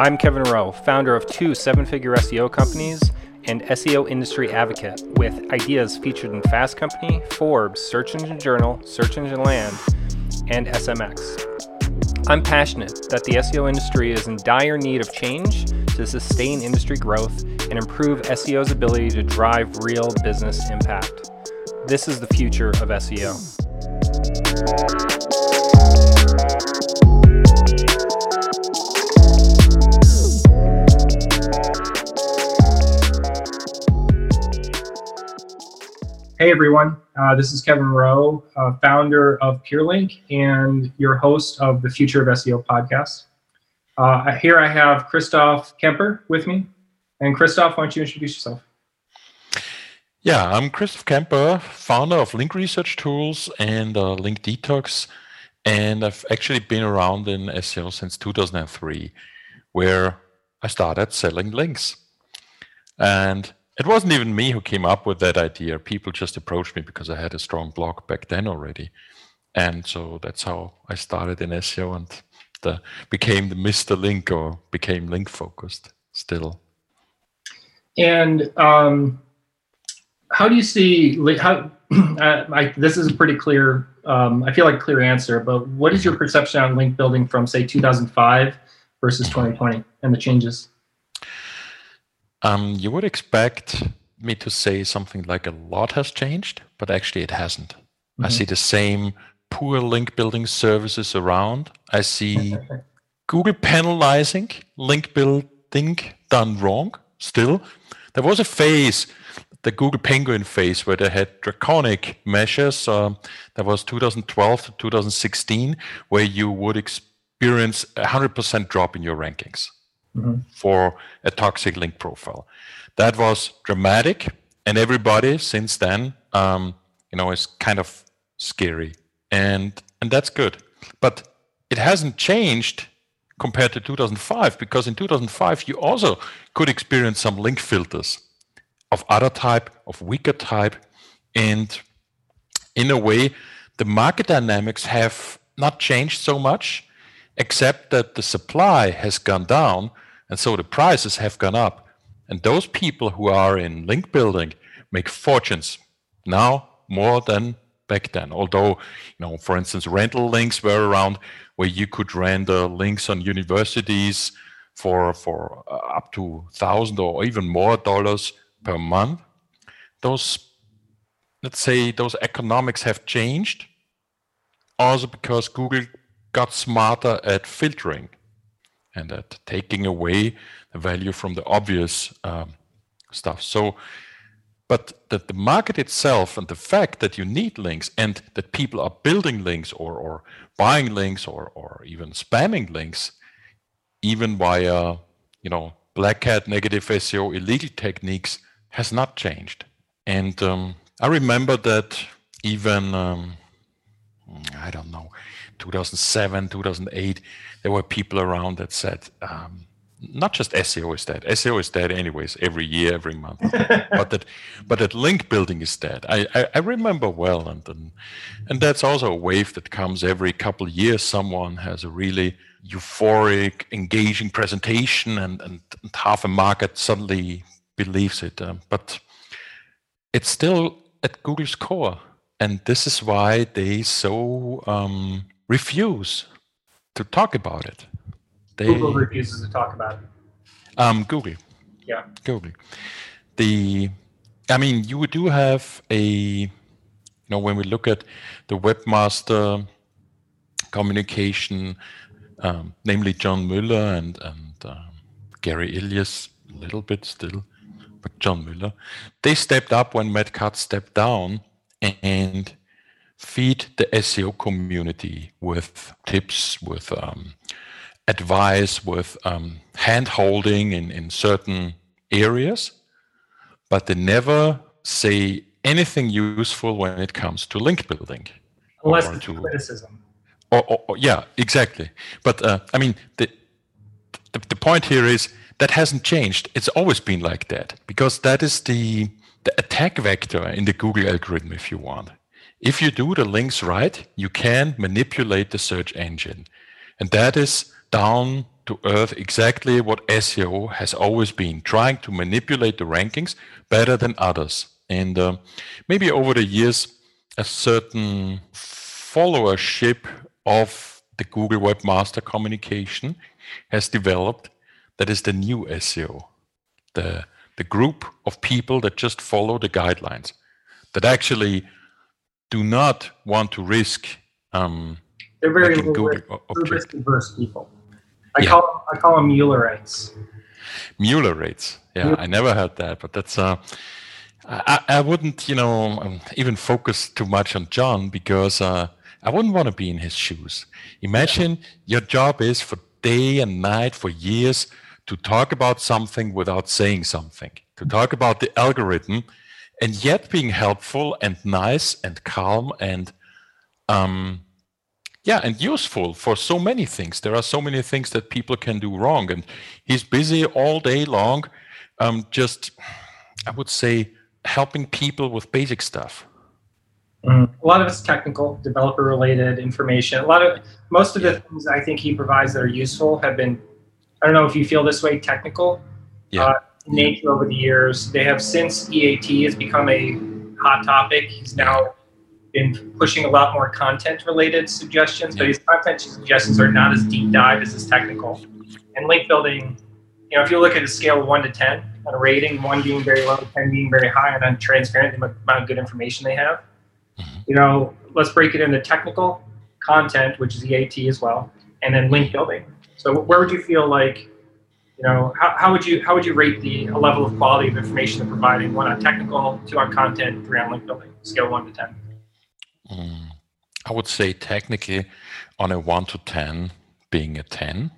I'm Kevin Rowe, founder of two seven figure SEO companies and SEO industry advocate with ideas featured in Fast Company, Forbes, Search Engine Journal, Search Engine Land, and SMX. I'm passionate that the SEO industry is in dire need of change to sustain industry growth and improve SEO's ability to drive real business impact. This is the future of SEO. Hey everyone, uh, this is Kevin Rowe, uh, founder of PureLinq and your host of the Future of SEO podcast. Uh, here I have Christoph Cemper with me. And Christoph, why don't you introduce yourself? Yeah, I'm Christoph Cemper, founder of Link Research Tools and uh, Link Detox. And I've actually been around in SEO since 2003, where I started selling links. And it wasn't even me who came up with that idea. People just approached me because I had a strong blog back then already. And so that's how I started in SEO and the, became the Mr. Link or became link focused still. And um, how do you see how uh, I, this is a pretty clear um, i feel like clear answer but what is your perception on link building from say 2005 versus 2020 and the changes um, you would expect me to say something like a lot has changed, but actually it hasn't. Mm-hmm. I see the same poor link building services around. I see Google penalizing link building done wrong still. There was a phase, the Google Penguin phase, where they had draconic measures. Um, that was 2012 to 2016, where you would experience a 100% drop in your rankings mm-hmm. for a toxic link profile. That was dramatic, and everybody since then, um, you know, is kind of scary, and and that's good. But it hasn't changed compared to 2005 because in 2005 you also could experience some link filters of other type, of weaker type, and in a way, the market dynamics have not changed so much except that the supply has gone down and so the prices have gone up. And those people who are in link building make fortunes now more than back then. Although, you know, for instance, rental links were around where you could render links on universities for for uh, up to thousand or even more dollars per month. Those, let's say, those economics have changed. Also because Google got smarter at filtering and at taking away the value from the obvious um, stuff. So, but that the market itself and the fact that you need links and that people are building links or, or buying links or, or even spamming links, even via, you know, black hat, negative SEO, illegal techniques, has not changed. And um, I remember that even, um, I don't know, 2007, 2008, there were people around that said, um, not just SEO is dead. SEO is dead anyways, every year, every month. but that, but that link building is dead. I, I, I remember well, and, and and that's also a wave that comes every couple of years. Someone has a really euphoric, engaging presentation, and and, and half a market suddenly believes it. Um, but it's still at Google's core, and this is why they so um, refuse to talk about it. They, Google refuses to talk about it. Um, Google. Yeah. Google. The, I mean, you do have a, you know, when we look at the webmaster communication, um, namely John Mueller and and um, Gary Illyes, a little bit still, but John Mueller, they stepped up when Matt Cutts stepped down, and feed the SEO community with tips, with um, advice, with um, hand holding in, in certain areas, but they never say anything useful when it comes to link building. Unless it's to, criticism. Or, or, or, yeah, exactly. But uh, I mean, the, the, the point here is that hasn't changed. It's always been like that because that is the the attack vector in the Google algorithm, if you want if you do the links right, you can manipulate the search engine. And that is down to earth exactly what SEO has always been trying to manipulate the rankings better than others. And uh, maybe over the years, a certain followership of the Google Webmaster Communication has developed. That is the new SEO, the, the group of people that just follow the guidelines, that actually do not want to risk. Um, They're very low risk, risk averse people. I yeah. call them, I call them Muellerites. Muellerites. Yeah, Mueller. I never heard that, but that's uh, I, I wouldn't, you know, um, even focus too much on John because uh, I wouldn't want to be in his shoes. Imagine yeah. your job is for day and night for years to talk about something without saying something, to talk about the algorithm, and yet being helpful and nice and calm and um, yeah, and useful for so many things. There are so many things that people can do wrong, and he's busy all day long, um, just I would say helping people with basic stuff? Mm. A lot of it's technical, developer related information. A lot of most of the things I think he provides that are useful have been. I don't know if you feel this way. Technical, yeah. Uh, nature over the years. They have since EAT has become a hot topic. He's now been pushing a lot more content related suggestions, yeah. but his content suggestions are not as deep dive as his technical. And link building, you know, if you look at a scale of one to ten, on a rating, one being very low, 10 being very high, and then transparent, the amount of good information they have. Mm-hmm. You know, let's break it into technical content, which is EAT as well, and then link building. So where would you feel like, you know, how, how would you how would you rate the level of quality of information they're providing? One on technical, two on content, three on link building, scale one to ten. Mm, I would say technically on a one to ten being a ten,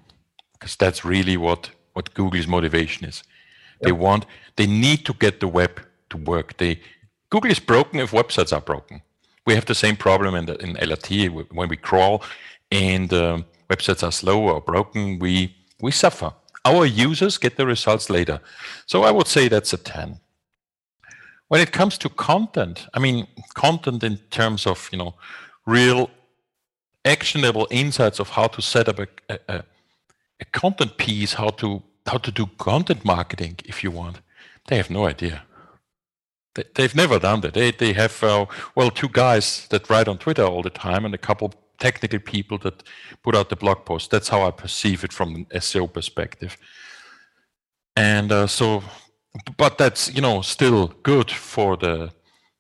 because that's really what what Google's motivation is. They want, they need to get the web to work. They Google is broken if websites are broken. We have the same problem in the, in LRT when we crawl and um, websites are slow or broken. We we suffer. Our users get the results later. So I would say that's a 10. When it comes to content, I mean content in terms of you know real actionable insights of how to set up a, a, a content piece, how to how to do content marketing if you want. They have no idea. They, they've never done that. They, they have, uh, well, two guys that write on Twitter all the time and a couple technical people that put out the blog post. That's how I perceive it from an SEO perspective. And uh, so, but that's, you know, still good for the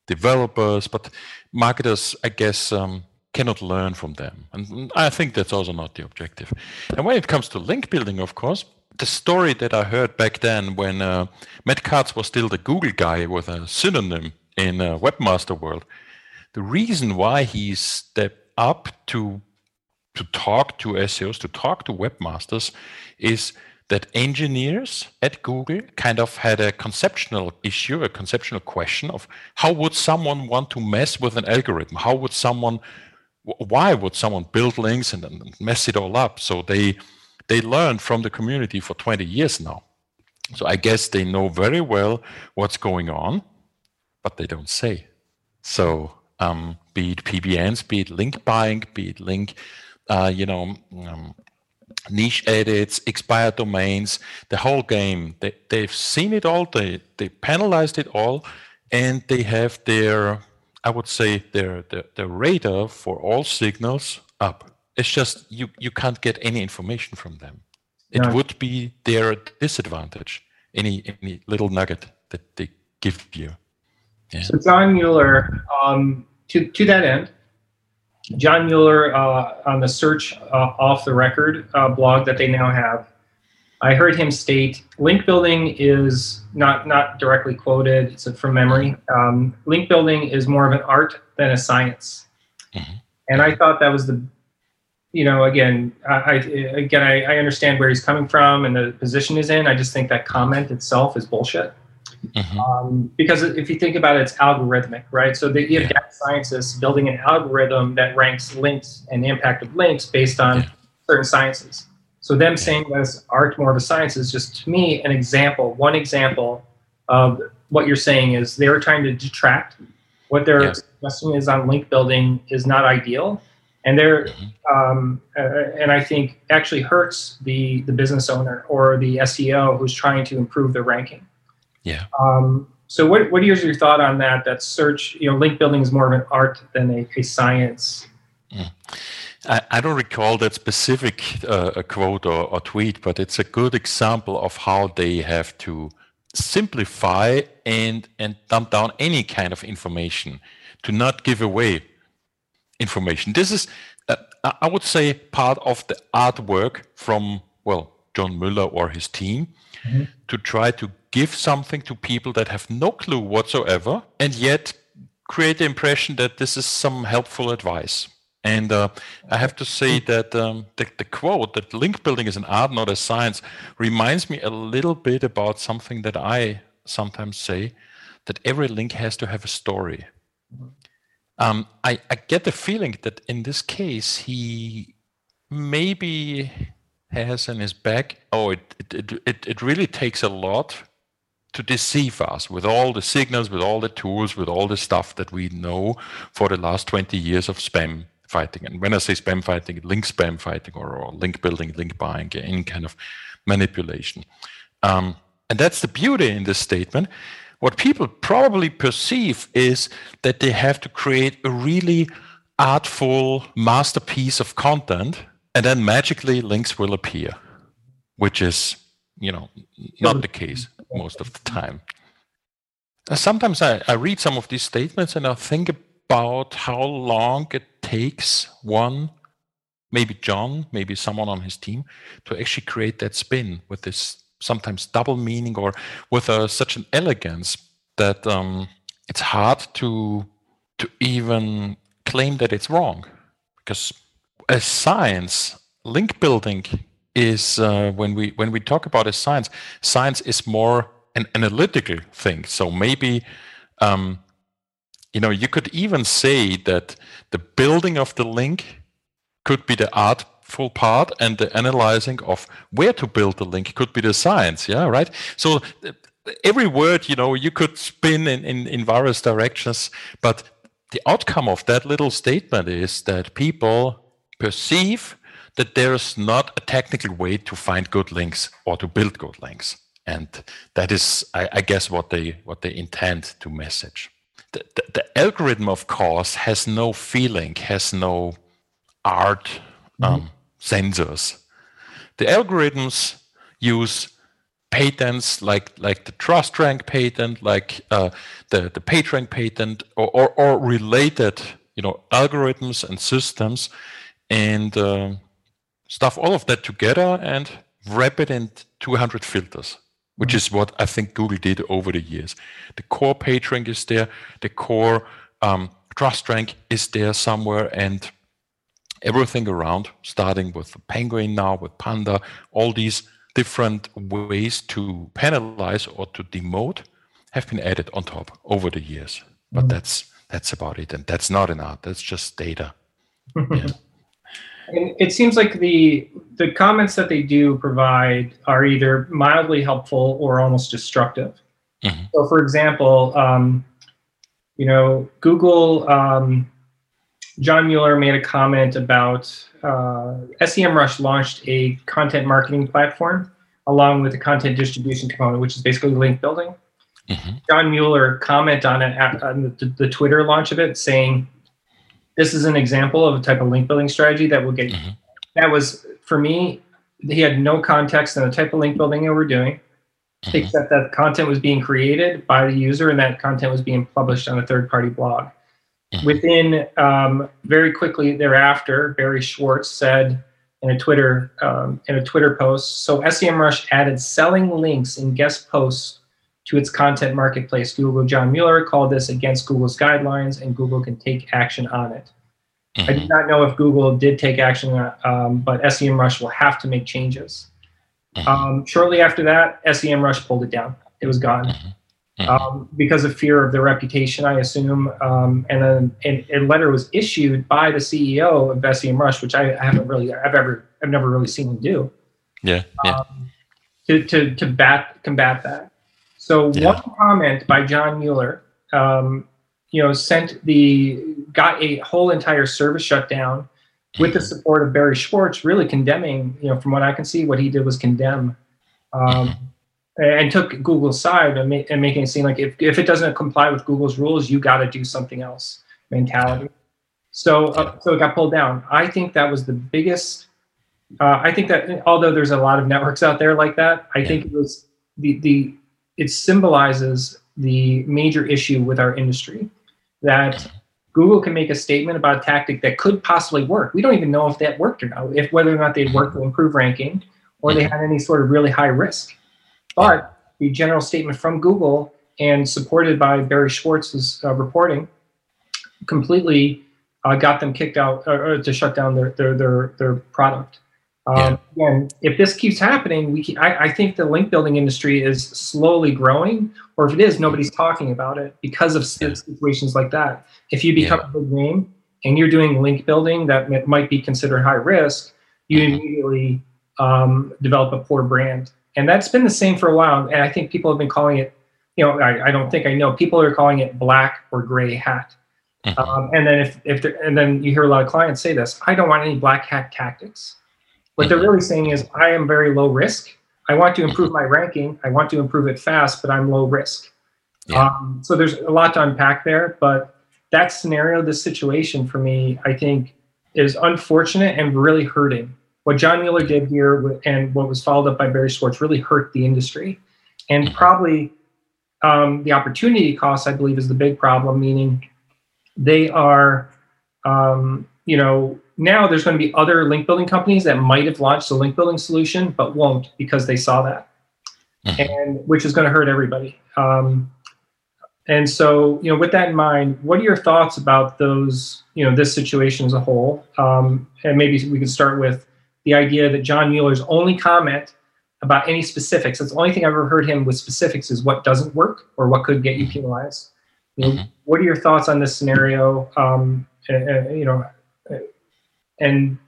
developers, but marketers, I guess, um, cannot learn from them. And I think that's also not the objective. And when it comes to link building, of course, the story that I heard back then when uh, Matt Cutts was still the Google guy with a synonym in uh, webmaster world, the reason why he stepped up to to talk to SEOs, to talk to webmasters, is that engineers at Google kind of had a conceptual issue, a conceptual question of how would someone want to mess with an algorithm? How would someone, why would someone build links and, and mess it all up? So they they learned from the community for 20 years now. So I guess they know very well what's going on, but they don't say. So um, be it PBNs, be it link buying, be it link, uh, you know, um, niche edits, expired domains, the whole game. They, they've seen it all. They they penalized it all, and they have their, I would say, their their, their radar for all signals up it's just you you can't get any information from them. It no. would be their disadvantage. Any any little nugget that they give you. Yeah. So John Mueller, um, to to that end, John Mueller uh, on the Search uh, Off the Record uh, blog that they now have, I heard him state link building is not not directly quoted. It's from memory. Um, link building is more of an art than a science, mm-hmm. and I thought that was the you know, again, I, again, I, I, understand where he's coming from and the position he's in. I just think that comment itself is bullshit. Mm-hmm. Um, because if you think about it, it's algorithmic, right? So you have yeah. data scientists building an algorithm that ranks links and the impact of links based on yeah. certain sciences. So them saying that's art more of a science is just to me an example, one example of what you're saying is they're trying to detract what they're yes. suggesting is on link building is not ideal, and they're mm-hmm. um, uh, and I think actually hurts the the business owner or the SEO who's trying to improve their ranking. Yeah. Um, so what what is your thought on that? That search, you know, link building is more of an art than a, a science. Mm. I, I, don't recall that specific uh, quote or, or tweet, but it's a good example of how they have to simplify and and dump down any kind of information to not give away information. This is, uh, I would say, part of the artwork from well John Mueller or his team mm-hmm. to try to give something to people that have no clue whatsoever, and yet create the impression that this is some helpful advice. And uh, I have to say that um, the, the, quote that link building is an art, not a science, reminds me a little bit about something that I sometimes say that every link has to have a story. Um, I, I get the feeling that in this case, he maybe has in his back, oh, it, it, it, it really takes a lot to deceive us with all the signals, with all the tools, with all the stuff that we know for the last 20 years of spam fighting. And when I say spam fighting, link spam fighting or, or link building, link buying, any kind of manipulation. Um, and that's the beauty in this statement. What people probably perceive is that they have to create a really artful masterpiece of content, and then magically links will appear, which is, you know, not the case most of the time. Sometimes I, I read some of these statements and I think about how long it takes one, maybe John, maybe someone on his team, to actually create that spin with this sometimes double meaning or with a, such an elegance that um, it's hard to to even claim that it's wrong because as science link building is uh, when we when we talk about a science science is more an analytical thing so maybe um, you know, you could even say that the building of the link could be the artful part and the analyzing of where to build the link could be the science. Yeah, right. So every word, you know, you could spin in, in, in various directions, but the outcome of that little statement is that people perceive that there's not a technical way to find good links or to build good links and that is I, I, guess what they what they intend to message the, the, algorithm, of course, has no feeling, has no art um, mm-hmm. sensors. The algorithms use patents like like the trust rank patent, like uh, the the PageRank patent, or, or, or related you know algorithms and systems, and uh, stuff all of that together and wrap it in 200 filters which is what I think Google did over the years. The core PageRank is there, the core um, trust rank is there somewhere, and everything around, starting with Penguin now, with Panda, all these different ways to penalize or to demote have been added on top over the years. But mm. that's that's about it, and that's not an art. That's just data. yeah. And it seems like the the comments that they do provide are either mildly helpful or almost destructive. Mm-hmm. So, for example, um, you know, Google. Um, John Mueller made a comment about uh, SEMrush launched a content marketing platform along with the content distribution component, which is basically link building. Mm-hmm. John Mueller comment on it on the, the, Twitter launch of it, saying this is an example of a type of link building strategy that will get mm-hmm. that was for me he had no context on the type of link building that we're doing mm-hmm. except that content was being created by the user and that content was being published on a third party blog mm-hmm. within um, very quickly thereafter barry schwartz said in a twitter um, in a twitter post so semrush added selling links in guest posts to its content marketplace. Google John Mueller called this against Google's guidelines, and Google can take action on it. Mm-hmm. I do not know if Google did take action, um, but SEMrush will have to make changes. Mm-hmm. Um, shortly after that, SEMrush pulled it down. It was gone. Mm-hmm. mm-hmm. Um, because of fear of their reputation, I assume. Um, and then and a letter was issued by the CEO of SEMrush, which I, I haven't really, I've ever, I've never really seen him do. Yeah. yeah. Um, to to to bat combat that. So yeah. one comment by John Mueller um, you know, sent the got a whole entire service shut down with the support of Barry Schwartz, really condemning, you know, from what I can see, what he did was condemn um, and took Google's side and, ma- and making it seem like if, if it doesn't comply with Google's rules, you got to do something else mentality. So, uh, so it got pulled down. I think that was the biggest. Uh, I think that although there's a lot of networks out there like that, I think it was the the it symbolizes the major issue with our industry that Google can make a statement about a tactic that could possibly work. We don't even know if that worked or not, if whether or not they'd work to improve ranking or they had any sort of really high risk. But the general statement from Google and supported by Barry Schwartz's uh, reporting completely uh, got them kicked out or, or, to shut down their their their, their product. Um, yeah. And if this keeps happening, we I, I, think the link building industry is slowly growing, or if it is, nobody's talking about it because of yeah. situations like that. If you become yeah. a big name and you're doing link building that might be considered high risk, you mm-hmm. immediately um, develop a poor brand. And that's been the same for a while. And I think people have been calling it, you know, I, I don't think I know, people are calling it black or gray hat. Mm-hmm. Um, and then if, if and then you hear a lot of clients say this, I don't want any black hat tactics. What they're really saying is, I am very low risk. I want to improve my ranking. I want to improve it fast, but I'm low risk. Yeah. Um, so there's a lot to unpack there, but that scenario, this situation for me, I think is unfortunate and really hurting. What John Mueller did here and what was followed up by Barry Schwartz really hurt the industry. And probably um, the opportunity cost, I believe, is the big problem, meaning they are, um, you know, now there's going to be other link building companies that might have launched a link building solution but won't because they saw that mm-hmm. and which is going to hurt everybody um, and so you know with that in mind what are your thoughts about those you know this situation as a whole um, and maybe we could start with the idea that john mueller's only comment about any specifics that's the only thing i've ever heard him with specifics is what doesn't work or what could get you mm-hmm. penalized you know, mm-hmm. what are your thoughts on this scenario um, and, and, you know and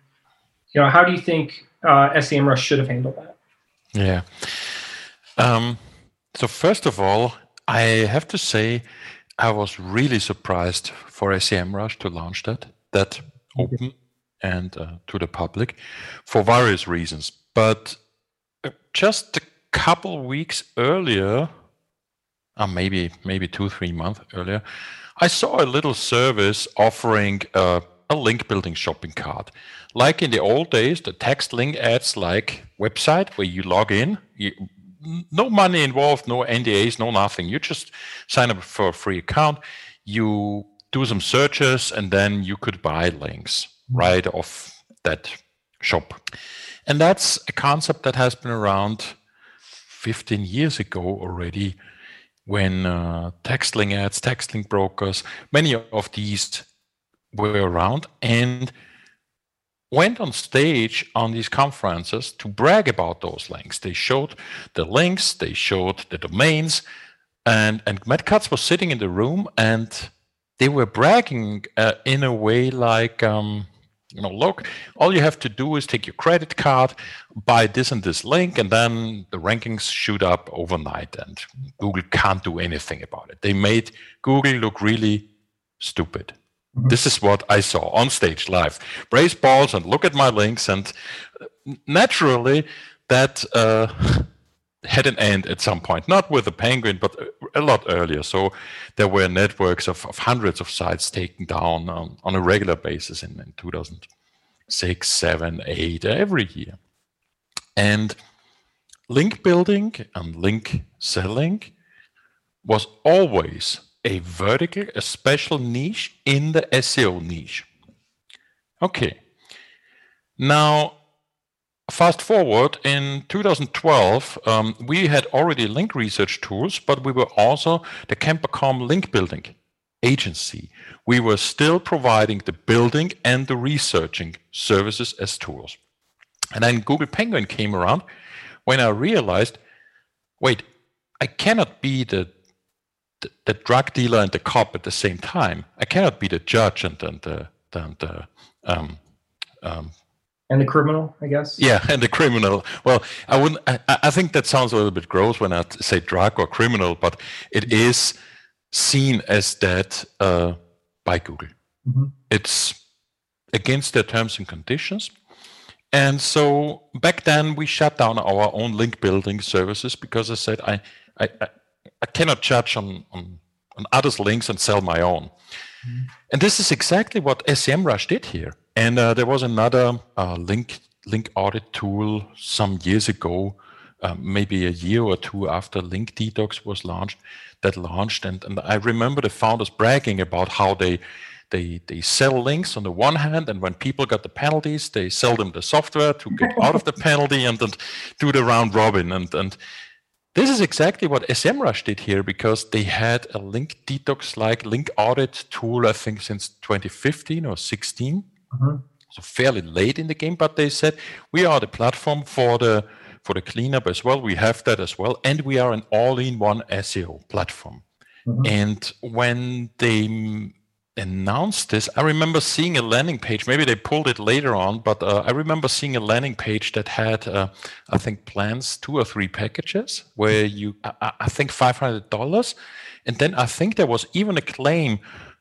you know how do you think uh, SEMrush should have handled that? Yeah. Um, so first of all, I have to say I was really surprised for SEMrush to launch that that open and uh, to the public for various reasons. But uh, just a couple weeks earlier, or maybe maybe two three months earlier, I saw a little service offering uh, a link building shopping cart. Like in the old days, the text link ads like website where you log in, you, no money involved, no NDAs, no nothing. You just sign up for a free account, you do some searches, and then you could buy links right off that shop. And that's a concept that has been around 15 years ago already when uh, text link ads, text link brokers, many of these were around and went on stage on these conferences to brag about those links. They showed the links, they showed the domains, and and Matt Cutts was sitting in the room and they were bragging uh, in a way like, um, you know, look, all you have to do is take your credit card, buy this and this link, and then the rankings shoot up overnight, and Google can't do anything about it. They made Google look really stupid. This is what I saw on stage live. Brace balls and look at my links, and naturally, that uh, had an end at some point. Not with the penguin, but a lot earlier. So there were networks of, of hundreds of sites taken down on, on a regular basis in, in 2006, 7, 8, every year. And link building and link selling was always a vertical, a special niche in the SEO niche. Okay. Now, fast forward in 2012, um, we had already link research tools, but we were also the Campercom link building agency. We were still providing the building and the researching services as tools. And then Google Penguin came around when I realized wait, I cannot be the the, drug dealer and the cop at the same time. I cannot be the judge and, and the, and the um, um, and the criminal, I guess. Yeah, and the criminal. Well, I wouldn't. I, I think that sounds a little bit gross when I say drug or criminal, but it is seen as that uh, by Google. Mm-hmm. It's against their terms and conditions. And so back then we shut down our own link building services because I said I I, I, cannot judge on, on, on others' links and sell my own. Mm-hmm. And this is exactly what SEMrush did here. And uh, there was another uh, link link audit tool some years ago, uh, maybe a year or two after Link Detox was launched, that launched. And, and I remember the founders bragging about how they they they sell links on the one hand, and when people got the penalties, they sell them the software to get out of the penalty and then do the round robin. And and this is exactly what SEMrush did here because they had a link detox like link audit tool, I think, since 2015 or 16. Mm-hmm. So fairly late in the game, but they said we are the platform for the for the cleanup as well. We have that as well, and we are an all-in-one SEO platform. Mm-hmm. And when they announced this, I remember seeing a landing page. Maybe they pulled it later on, but uh, I remember seeing a landing page that had, uh, I think, plans two or three packages where you, I, I think, five hundred dollars, and then I think there was even a claim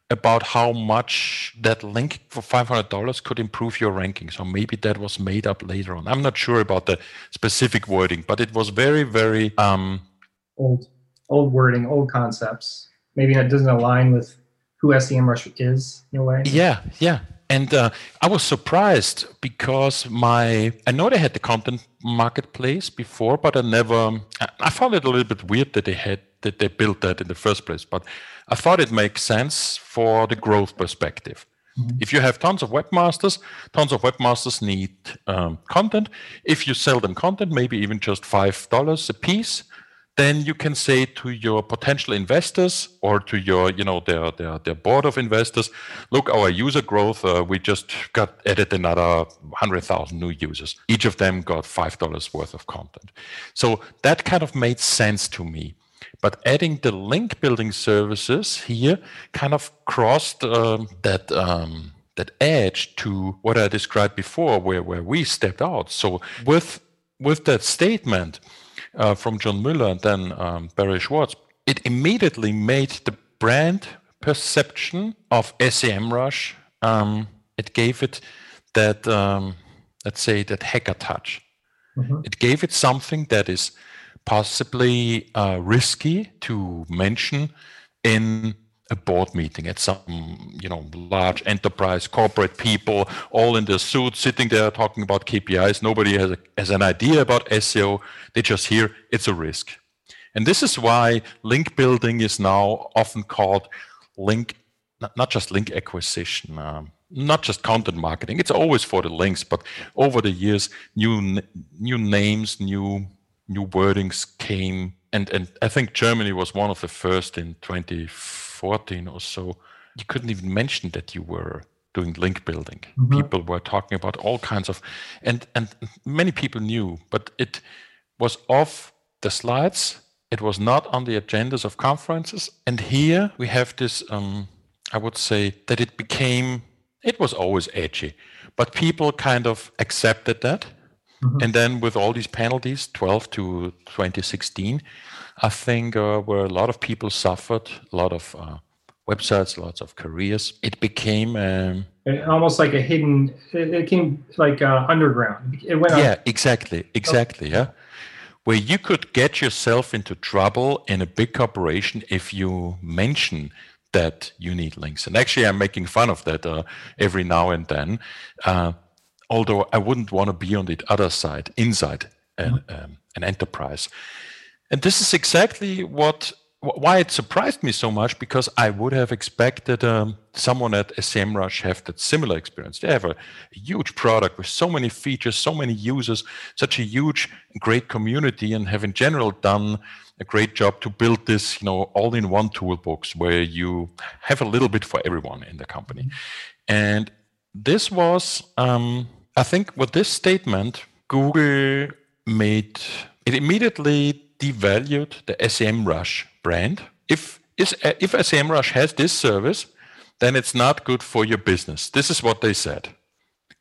about how much that link for five hundred dollars could improve your ranking. So maybe that was made up later on. I'm not sure about the specific wording, but it was very, very um, old, old wording, old concepts. Maybe it doesn't align with who SEMrush is in a way. Yeah, yeah. And uh, I was surprised because my I know they had the content marketplace before, but I never I found it a little bit weird that they had that they built that in the first place. But I thought it makes sense for the growth perspective. Mm-hmm. If you have tons of webmasters, tons of webmasters need um, content. If you sell them content, maybe even just five dollars a piece, then you can say to your potential investors or to your you know their their, their board of investors look our user growth uh, we just got added another 100000 new users. Each of them got five dollars worth of content. So that kind of made sense to me. But adding the link building services here kind of crossed um, that um, that edge to what I described before, where, where we stepped out. So with with that statement, uh, from John Mueller and then um, Barry Schwartz, it immediately made the brand perception of SEMrush. Um, it gave it that, um, let's say, that hacker touch. Mm-hmm. It gave it something that is possibly uh, risky to mention in a board meeting at some you know large enterprise corporate people all in their suits sitting there talking about kpis nobody has, a, has an idea about seo they just hear it's a risk. And this is why link building is now often called link not just link acquisition um, not just content marketing. It's always for the links but over the years new new names new new wordings came. And and i think germany was one of the first in 20 14 or so, you couldn't even mention that you were doing link building. Mm-hmm. People were talking about all kinds of, and and many people knew, but it was off the slides. It was not on the agendas of conferences. And here we have this. Um, I would say that it became. It was always edgy, but people kind of accepted that. Mm-hmm. And then with all these penalties, 12 to 2016, I think uh, where a lot of people suffered, a lot of uh, websites, lots of careers. It became um, almost like a hidden. It came like uh, underground. It went. Yeah, exactly, exactly. Yeah, where you could get yourself into trouble in a big corporation if you mention that you need links. And actually, I'm making fun of that uh, every now and then. Uh, although I wouldn't want to be on the other side, inside an, mm-hmm. um, an enterprise. And this is exactly what why it surprised me so much because I would have expected um, someone at SEMrush have that similar experience. They have a, a, huge product with so many features, so many users, such a huge, great community, and have in general done a great job to build this, you know, all-in-one toolbox where you have a little bit for everyone in the company. And this was, um, I think, with this statement, Google made it immediately devalued the SEMrush brand. If is, if SEMrush has this service, then it's not good for your business. This is what they said.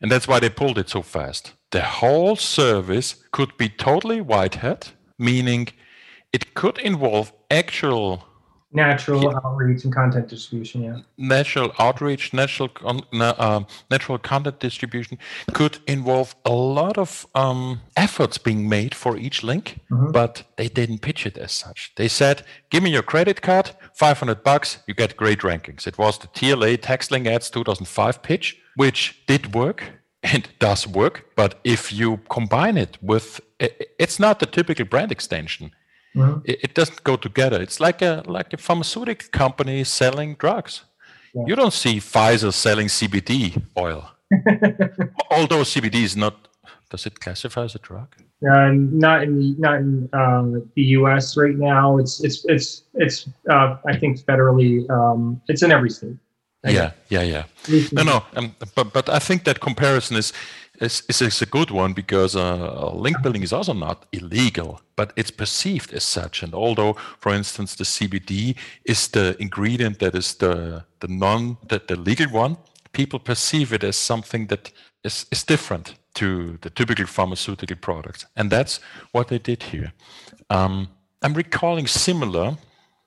And that's why they pulled it so fast. The whole service could be totally white hat, meaning it could involve actual Natural yeah. outreach and content distribution, yeah. Natural outreach, natural con- uh, natural content distribution could involve a lot of um, efforts being made for each link, mm-hmm. but they didn't pitch it as such. They said, "Give me your credit card, 500 bucks, you get great rankings." It was the TLA Text Link Ads 2005 pitch, which did work and does work. But if you combine it with, it's not the typical brand extension Mm-hmm. It, it, doesn't go together. It's like a like a pharmaceutical company selling drugs. Yeah. You don't see Pfizer selling CBD oil, although CBD is not. Does it classify as a drug? Uh, not in the not in uh, the U.S. right now. It's it's it's it's. Uh, I think federally, um, it's in every state. Yeah, yeah, yeah. No, no. Um, but but I think that comparison is is, is, a good one because uh, link building is also not illegal, but it's perceived as such. And although, for instance, the CBD is the ingredient that is the the non the, the legal one, people perceive it as something that is, is different to the typical pharmaceutical products, and that's what they did here. Um, I'm recalling similar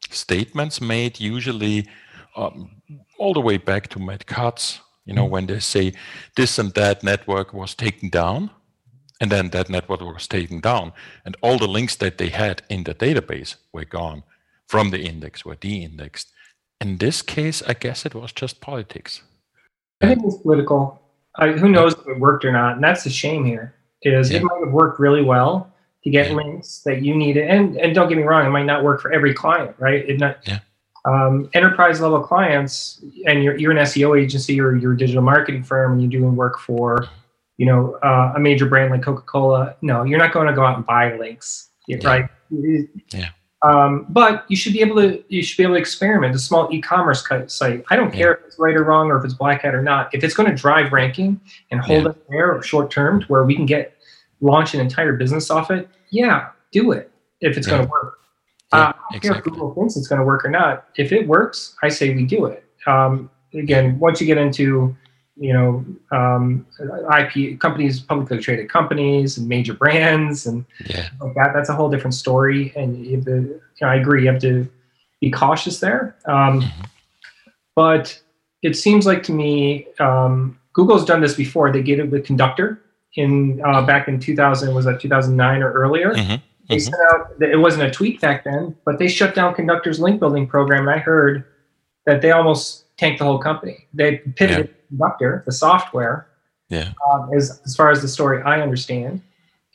statements made usually um, all the way back to Matt Cutts you know, mm-hmm. when they say this and that network was taken down, and then that network was taken down, and all the links that they had in the database were gone from the index, were de-indexed. In this case, I guess it was just politics. I think it's political. I, who knows if it worked or not? And that's the shame here. Is yeah. it might have worked really well to get yeah. links that you needed, and and don't get me wrong, it might not work for every client, right? It not. Yeah um, enterprise level clients and you're, you're an seo agency or you're a digital marketing firm and you're doing work for you know uh, a major brand like coca-cola. No you're not going to go out and buy links right? Yeah. Um, but you should be able to you should be able to experiment. A small e-commerce site. I don't yeah. care if it's right or wrong or if it's black hat or not. If it's going to drive ranking and hold yeah. there short term to where we can get launch an entire business off it yeah do it if it's yeah. going to work yeah, uh, I don't care if Google thinks it's going to work or not. If it works, I say we do it. Um, again, once you get into you know um, IP companies, publicly traded companies, and major brands, and yeah. like that, that's a whole different story. And you to, you know, I agree, you have to be cautious there. Um, mm-hmm. But it seems like to me, um, Google's done this before. They did it with Conductor in uh, back in 2000. Was that 2009 or earlier? Mm-hmm they mm-hmm. sent out, it wasn't a tweet back then, but they shut down Conductor's link building program. And I heard that they almost tanked the whole company. They pivoted yeah. Conductor, the software, yeah. Um, as, as far as the story I understand.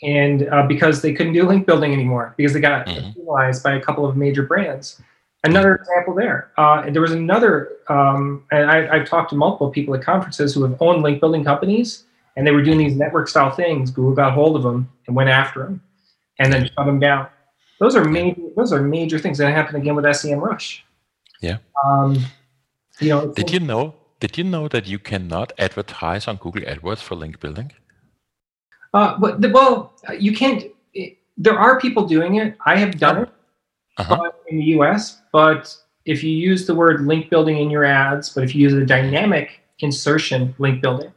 And uh, because they couldn't do link building anymore, because they got mm-hmm. penalized by a couple of major brands. Another example there. Uh, there was another, um, and I, I've talked to multiple people at conferences who have owned link building companies, and they were doing these network style things. Google got hold of them and went after them and then shut them down. Those are major. Those are major things that happen again with SEMrush. Yeah. Um, you know. Did you know? Did you know that you cannot advertise on Google AdWords for link building? Uh, but the, well, you can't. It, there are people doing it. I have done it uh-huh. in the U.S. But if you use the word link building in your ads, but if you use a dynamic insertion link building,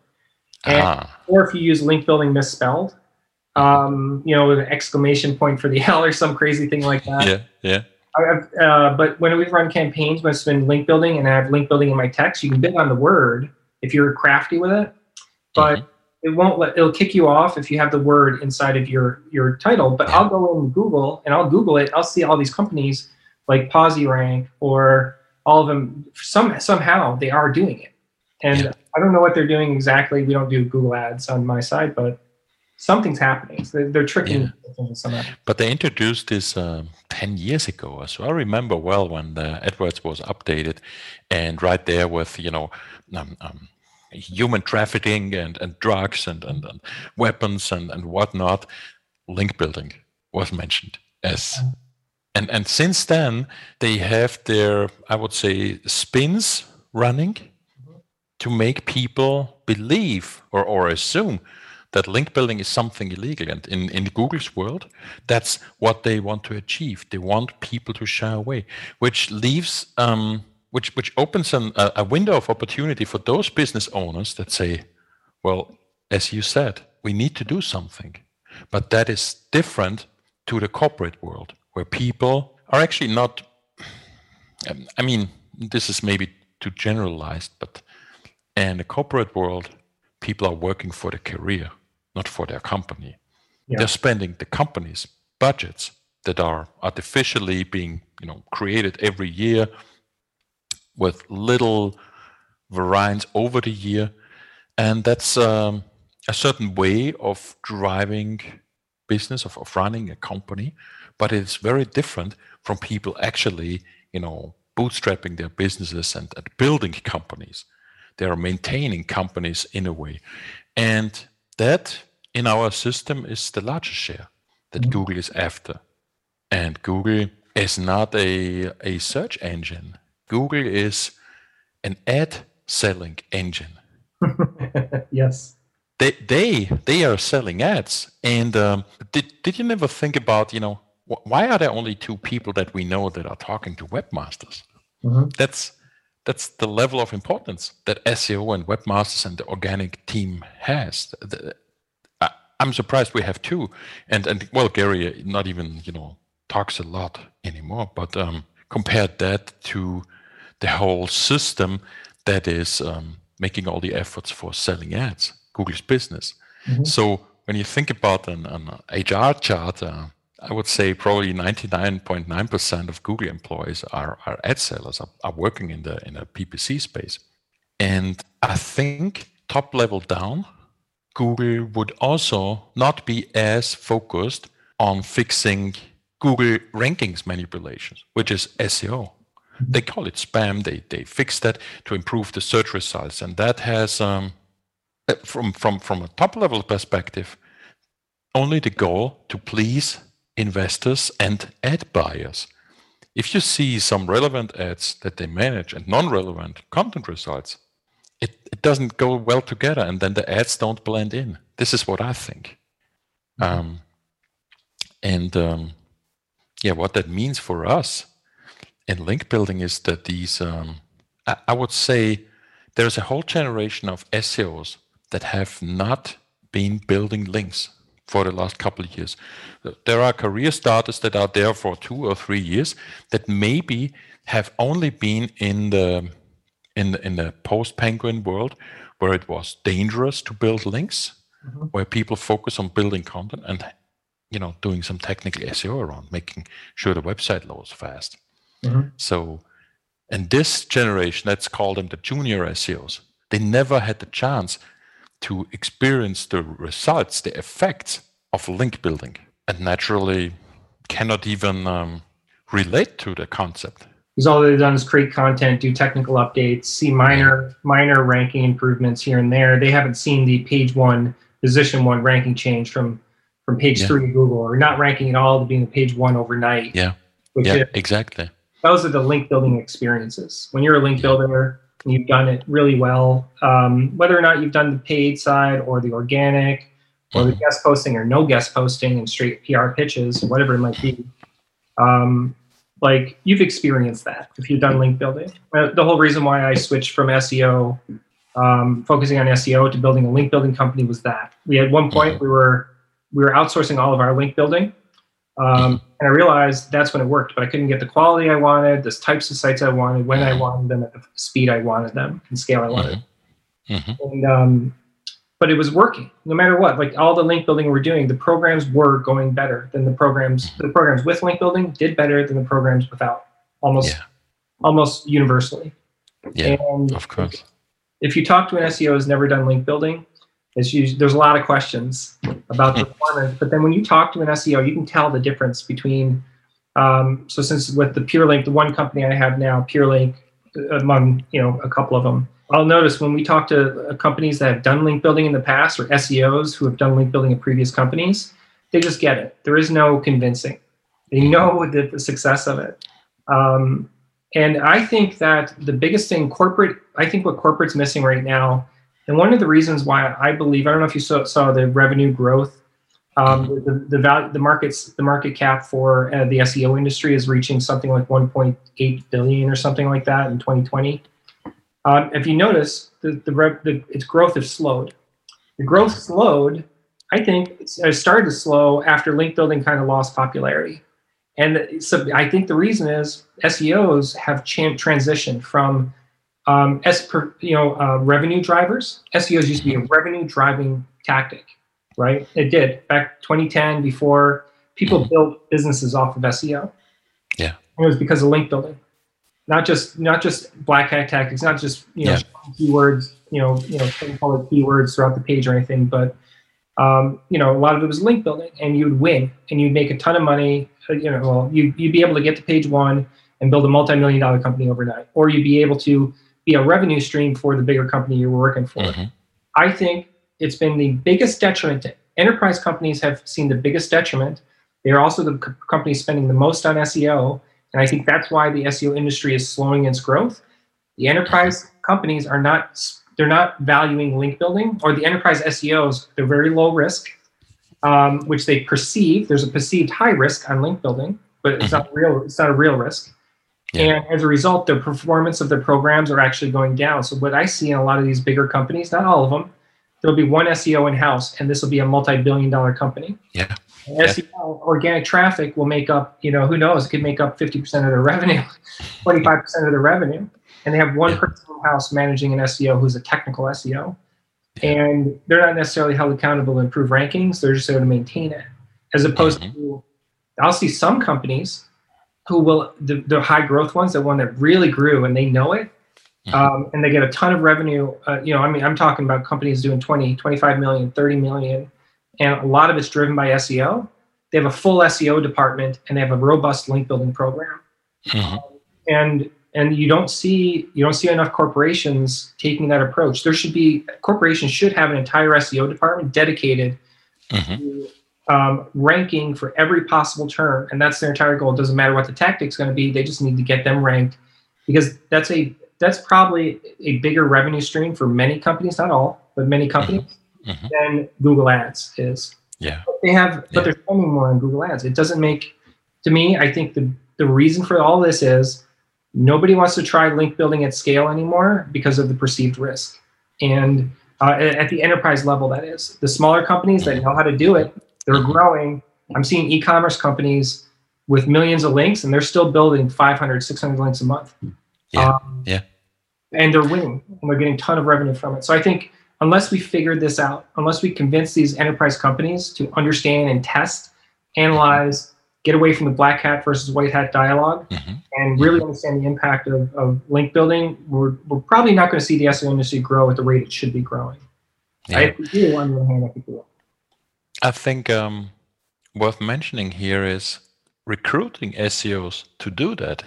and, ah. or if you use link building misspelled, um, you know, with an exclamation point for the L or some crazy thing like that. Yeah, yeah. Uh, but when we run campaigns, when it's been link building and I have link building in my text, you can bid on the word if you're crafty with it, but mm-hmm. it won't let it'll kick you off if you have the word inside of your your title. But yeah. I'll go in Google and I'll Google it. I'll see all these companies like PosiRank or all of them. Some somehow they are doing it, and yeah. I don't know what they're doing exactly. We don't do Google Ads on my side, but something's happening. So they're, tricking yeah. somehow. But they introduced this uh, 10 years ago. So I remember well when the AdWords was updated and right there with, you know, um, um, human trafficking and, and drugs and, and, and, weapons and, and whatnot, link building was mentioned as. And, and since then, they have their, I would say, spins running mm-hmm. to make people believe or, or assume that link building is something illegal. And in, in Google's world, that's what they want to achieve. They want people to shy away, which leaves, um, which, which opens an, a, a window of opportunity for those business owners that say, well, as you said, we need to do something. But that is different to the corporate world, where people are actually not um, I mean, this is maybe too generalized, but in the corporate world, people are working for their career, not for their company. Yeah. They're spending the company's budgets that are artificially being, you know, created every year with little variance over the year, and that's um, a certain way of driving business of, of running a company, but it's very different from people actually, you know, bootstrapping their businesses and, and building companies. They are maintaining companies in a way. And that in our system is the largest share that mm-hmm. Google is after. And Google is not a, a search engine. Google is an ad selling engine. yes. They, they they are selling ads. And um, did, did you never think about, you know, why are there only two people that we know that are talking to webmasters? Mm-hmm. That's that's the level of importance that SEO and webmasters and the organic team has. The, I, I'm surprised we have two, and and well, Gary not even you know talks a lot anymore, but um, compared that to the whole system that is um, making all the efforts for selling ads, Google's business. Mm-hmm. So when you think about an, an HR chart. Uh, I would say probably 99.9% of Google employees are, are ad sellers, are, are working in the in a PPC space. And I think top level down, Google would also not be as focused on fixing Google rankings manipulations, which is SEO. They call it spam. They they fix that to improve the search results, and that has um, from from from a top level perspective, only the goal to please investors and ad buyers. If you see some relevant ads that they manage and non-relevant content results, it, it doesn't go well together and then the ads don't blend in. This is what I think. Mm-hmm. Um, and um, yeah, what that means for us in link building is that these, um, I, I would say, there's a whole generation of SEOs that have not been building links for the last couple of years. There are career starters that are there for two or three years that maybe have only been in the in the, in the post penguin world where it was dangerous to build links, mm-hmm. where people focus on building content and you know doing some technical SEO around making sure the website loads fast. Mm-hmm. So, and this generation, let's call them the junior SEOs, they never had the chance to experience the results, the effects of link building, and naturally cannot even um, relate to the concept. Because all they've done is create content, do technical updates, see minor minor ranking improvements here and there. They haven't seen the page one, position one ranking change from from page yeah. three to Google, or not ranking at all to being page one overnight. Yeah, yeah, is, exactly. Those are the link building experiences. When you're a link yeah. builder, you've done it really well. Um, whether or not you've done the paid side or the organic or the mm-hmm. guest posting or no guest posting and straight PR pitches, whatever it might be, um, like you've experienced that if you've done link building. Uh, the whole reason why I switched from SEO, um, focusing on SEO to building a link building company was that we at one point we were we were outsourcing all of our link building um, and I realized that's when it worked, but I couldn't get the quality I wanted, the types of sites I wanted, when I mm-hmm. wanted them, at the speed I wanted them, and scale I wanted. Mm-hmm. mm-hmm. And um, but it was working no matter what. Like all the link building we're doing, the programs were going better than the programs. The programs with link building did better than the programs without, almost, yeah. almost universally. Yeah, and of course. If you talk to an SEO who's never done link building, usually, there's a lot of questions about the performance, but then when you talk to an SEO, you can tell the difference between. Um, so since with the PureLinq, the one company I have now, PureLinq, uh, among you know a couple of them, I'll notice when we talk to uh, companies that have done link building in the past or SEOs who have done link building in previous companies, they just get it. There is no convincing. They know the, the success of it. Um, and I think that the biggest thing corporate, I think what corporate's missing right now and one of the reasons why I believe, I don't know if you saw, saw the revenue growth, um, the, the, value, the markets, the market cap for uh, the SEO industry is reaching something like 1.8 billion or something like that in 2020. Um, if you notice, the, the, the, its growth has slowed. The growth slowed. I think it started to slow after link building kind of lost popularity. And so I think the reason is SEOs have transitioned from um, as per, you know uh, revenue drivers. SEOs used to be a revenue driving tactic, right? It did back 2010 before people built businesses off of SEO. Yeah, it was because of link building, not just not just black hat tactics, not just you know Yeah. keywords, you know you know call it keywords throughout the page or anything, but um, you know a lot of it was link building, and you'd win and you'd make a ton of money. uh, You know, well, you you'd be able to get to page one and build a multi-million dollar company overnight, or you'd be able to be a revenue stream for the bigger company you were working for. Mhm. I think it's been the biggest detriment. to Enterprise companies have seen the biggest detriment. They are also the co- companies spending the most on SEO, and I think that's why the SEO industry is slowing its growth. The enterprise companies are not they're not valuing link building, or the enterprise SEOs they're very low risk, um, which they perceive. There's a perceived high risk on link building, but it's not real. It's not a real risk. Yeah. And as a result, the performance of their programs are actually going down. So what I see in a lot of these bigger companies, not all of them, there'll be one SEO in house, and this will be a multi-billion dollar company. Yeah. And Yeah. SEO organic traffic will make up, you know, who knows? It could make up 50% of their revenue, 25% of their revenue. And they have one Yeah. person in house managing an SEO who's a technical SEO. And they're not necessarily held accountable to improve rankings, they're just there to maintain it. As opposed Mhm. to, I'll see some companies who will, the, the high growth ones, the one that really grew and they know it, Mhm. um, and they get a ton of revenue. Uh, you know, I mean, I'm talking about companies doing 20, 25 million, 30 million, and a lot of it's driven by SEO. They have a full SEO department and they have a robust link building program. Mhm. And and you don't see you don't see enough corporations taking that approach. There should be corporations should have an entire SEO department dedicated Mhm. to um, ranking for every possible term, and that's their entire goal. It doesn't matter what the tactic's going to be; they just need to get them ranked because that's a that's probably a bigger revenue stream for many companies, not all, but many companies Mhm. than Google Ads is. Yeah. They have, Yeah. but they're spending more on Google Ads. It doesn't make, to me, I think the the reason for all this is nobody wants to try link building at scale anymore because of the perceived risk. And uh, at at the enterprise level, that is the smaller companies that know how to do it. They're growing. I'm seeing e-commerce companies with millions of links, and they're still building 500, 600 links a month. Yeah. Um, Yeah. And they're winning, and they're getting a ton of revenue from it. So I think unless we figure this out, unless we convince these enterprise companies to understand and test, analyze, get away from the black hat versus white hat dialogue, Mhm. and really understand the impact of, of link building, we're, we're probably not going to see the SEO industry grow at the rate it should be growing. Yeah. We do, on the other hand, I think we will. I think um, worth mentioning here is recruiting SEOs to do that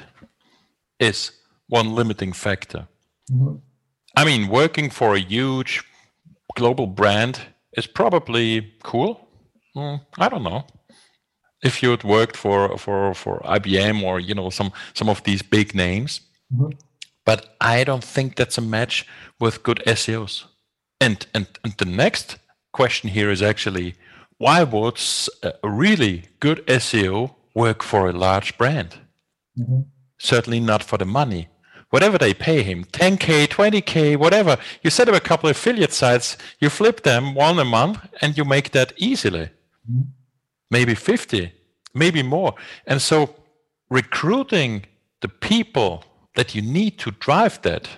is one limiting factor. Mhm. I mean, working for a huge global brand is probably cool. Mm, I don't know. If you had worked for, for, for IBM or you know some some of these big names, Mhm. but I don't think that's a match with good SEOs. And and and the next question here is actually why would a really good SEO work for a large brand? Mhm. certainly not for the money. Whatever they pay him, 10K, 20K, whatever, you set up a couple of affiliate sites, you flip them one a month, and you make that easily. Mhm. Maybe 50, maybe more. And so recruiting the people that you need to drive that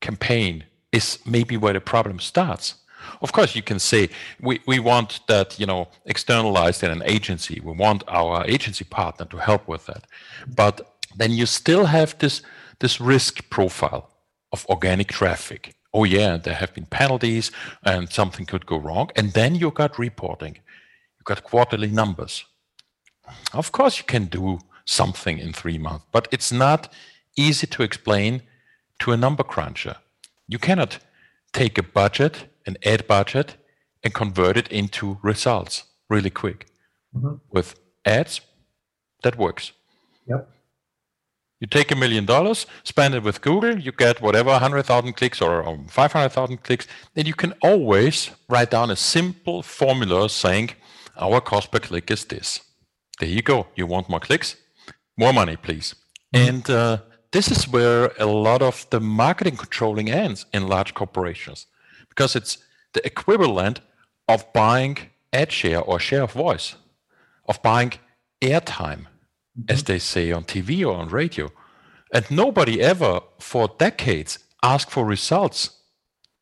campaign is maybe where the problem starts. Of course, you can say we, we want that, you know, externalized in an agency. We want our agency partner to help with that. But then you still have this this risk profile of organic traffic. Oh yeah, there have been penalties and something could go wrong. And then you got reporting. You got quarterly numbers. Of course you can do something in three months, but it's not easy to explain to a number cruncher. You cannot take a budget, an ad budget, and convert it into results really quick. Mhm. With ads, that works. Yep. You take a million dollars, spend it with Google, you get whatever 100,000 clicks or, or 500,000 clicks, then you can always write down a simple formula saying, our cost per click is this. There you go. You want more clicks? More money, please. And uh, this is where a lot of the marketing controlling ends in large corporations because it's the equivalent of buying ad share or share of voice, of buying airtime. mm-hmm. as they say on TV or on radio. And nobody ever, for decades, asked for results.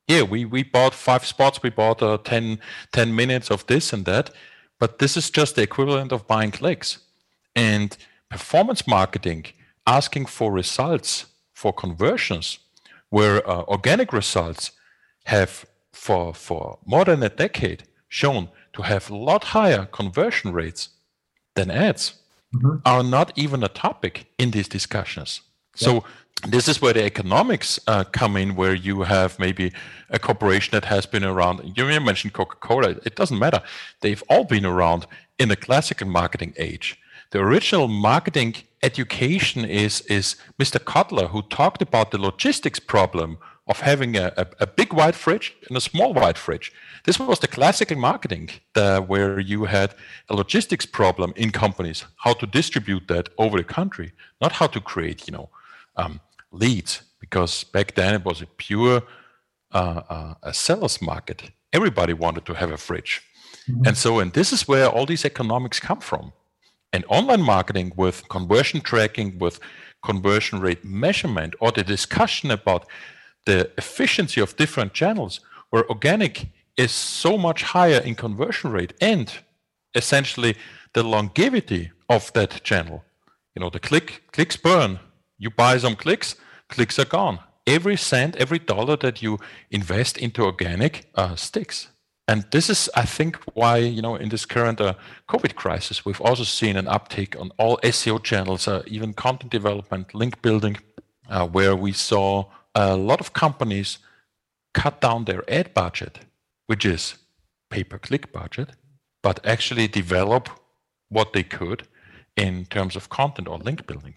Yeah, we, we bought five spots, we bought uh, 10, 10 minutes of this and that, but this is just the equivalent of buying clicks. And performance marketing, asking for results, for conversions, where uh, organic results have for, for more than a decade shown to have a lot higher conversion rates than ads mm-hmm. are not even a topic in these discussions. Yeah. So this is where the economics uh, come in, where you have maybe a corporation that has been around. You mentioned Coca-Cola. It doesn't matter. They've all been around in the classical marketing age. The original marketing education is is Mr. Kotler, who talked about the logistics problem of having a, a, a, big white fridge and a small white fridge. This was the classical marketing the, where you had a logistics problem in companies, how to distribute that over the country, not how to create, you know, um, leads, because back then it was a pure uh, uh, a seller's market. Everybody wanted to have a fridge. Mm-hmm. And so, and this is where all these economics come from. And online marketing with conversion tracking, with conversion rate measurement, or the discussion about the efficiency of different channels where organic is so much higher in conversion rate and essentially the longevity of that channel. You know the click clicks burn. You buy some clicks clicks are gone. Every cent every dollar that you invest into organic uh, sticks. And this is i think why you know in this current uh, covid crisis we've also seen an uptick on all seo channels uh, even content development link building uh, where we saw a lot of companies cut down their ad budget, which is pay per click budget, but actually develop what they could in terms of content or link building.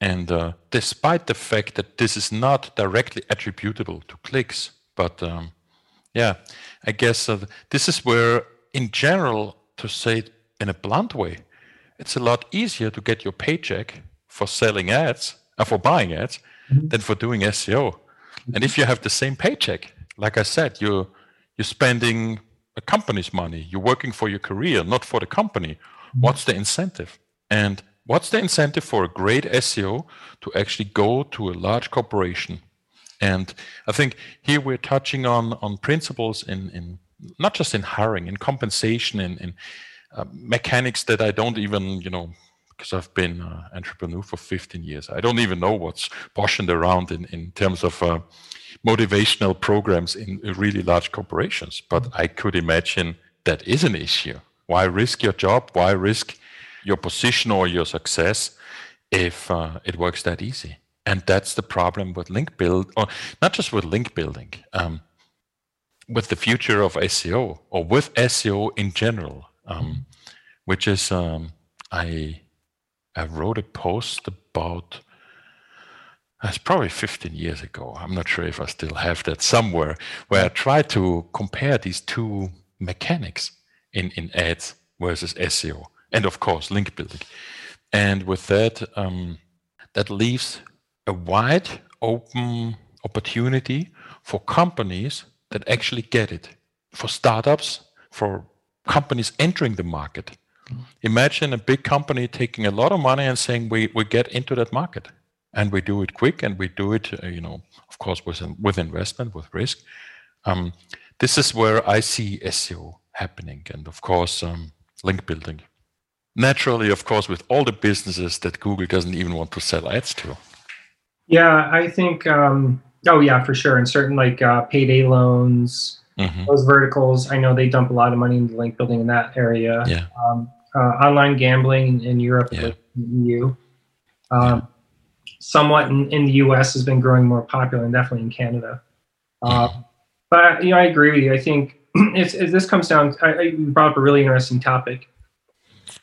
And uh, despite the fact that this is not directly attributable to clicks, but um, yeah, I guess uh, this is where, in general, to say it in a blunt way, it's a lot easier to get your paycheck for selling ads, uh, for buying ads, mm-hmm. than for doing SEO. And if you have the same paycheck, like I said, you're you're spending a company's money. You're working for your career, not for the company. Mm-hmm. What's the incentive? And what's the incentive for a great SEO to actually go to a large corporation? And I think here we're touching on on principles in in not just in hiring, in compensation, in in uh, mechanics that I don't even you know because I've been an uh, entrepreneur for 15 years. I don't even know what's portioned around in, in terms of uh, motivational programs in really large corporations. But. I could imagine that is an issue. Why risk your job? Why risk your position or your success if uh, it works that easy? And that's the problem with link build, or not just with link building, um, with the future of SEO or with SEO in general, um, which is um, I I wrote a post about that's probably 15 years ago. I'm not sure if I still have that somewhere, where I tried to compare these two mechanics in, in ads versus SEO, and of course, link building. And with that, um, that leaves a wide open opportunity for companies that actually get it, for startups, for companies entering the market Imagine a big company taking a lot of money and saying we, we get into that market and we do it quick and we do it, uh, you know, of course, with, with investment, with risk. Um, this is where I see SEO happening and, of course, um, link building. Naturally, of course, with all the businesses that Google doesn't even want to sell ads to. Yeah, I think, um, oh, yeah, for sure. And certain like uh, payday loans, mm-hmm. those verticals, I know they dump a lot of money into link building in that area. Yeah. Um, online gambling in Europe, yeah. the EU. Um. Somewhat in, in, the US has been growing more popular, and definitely in Canada. Uh, but you know, I agree with you. I think it's, it's this comes down. I, I brought up a really interesting topic: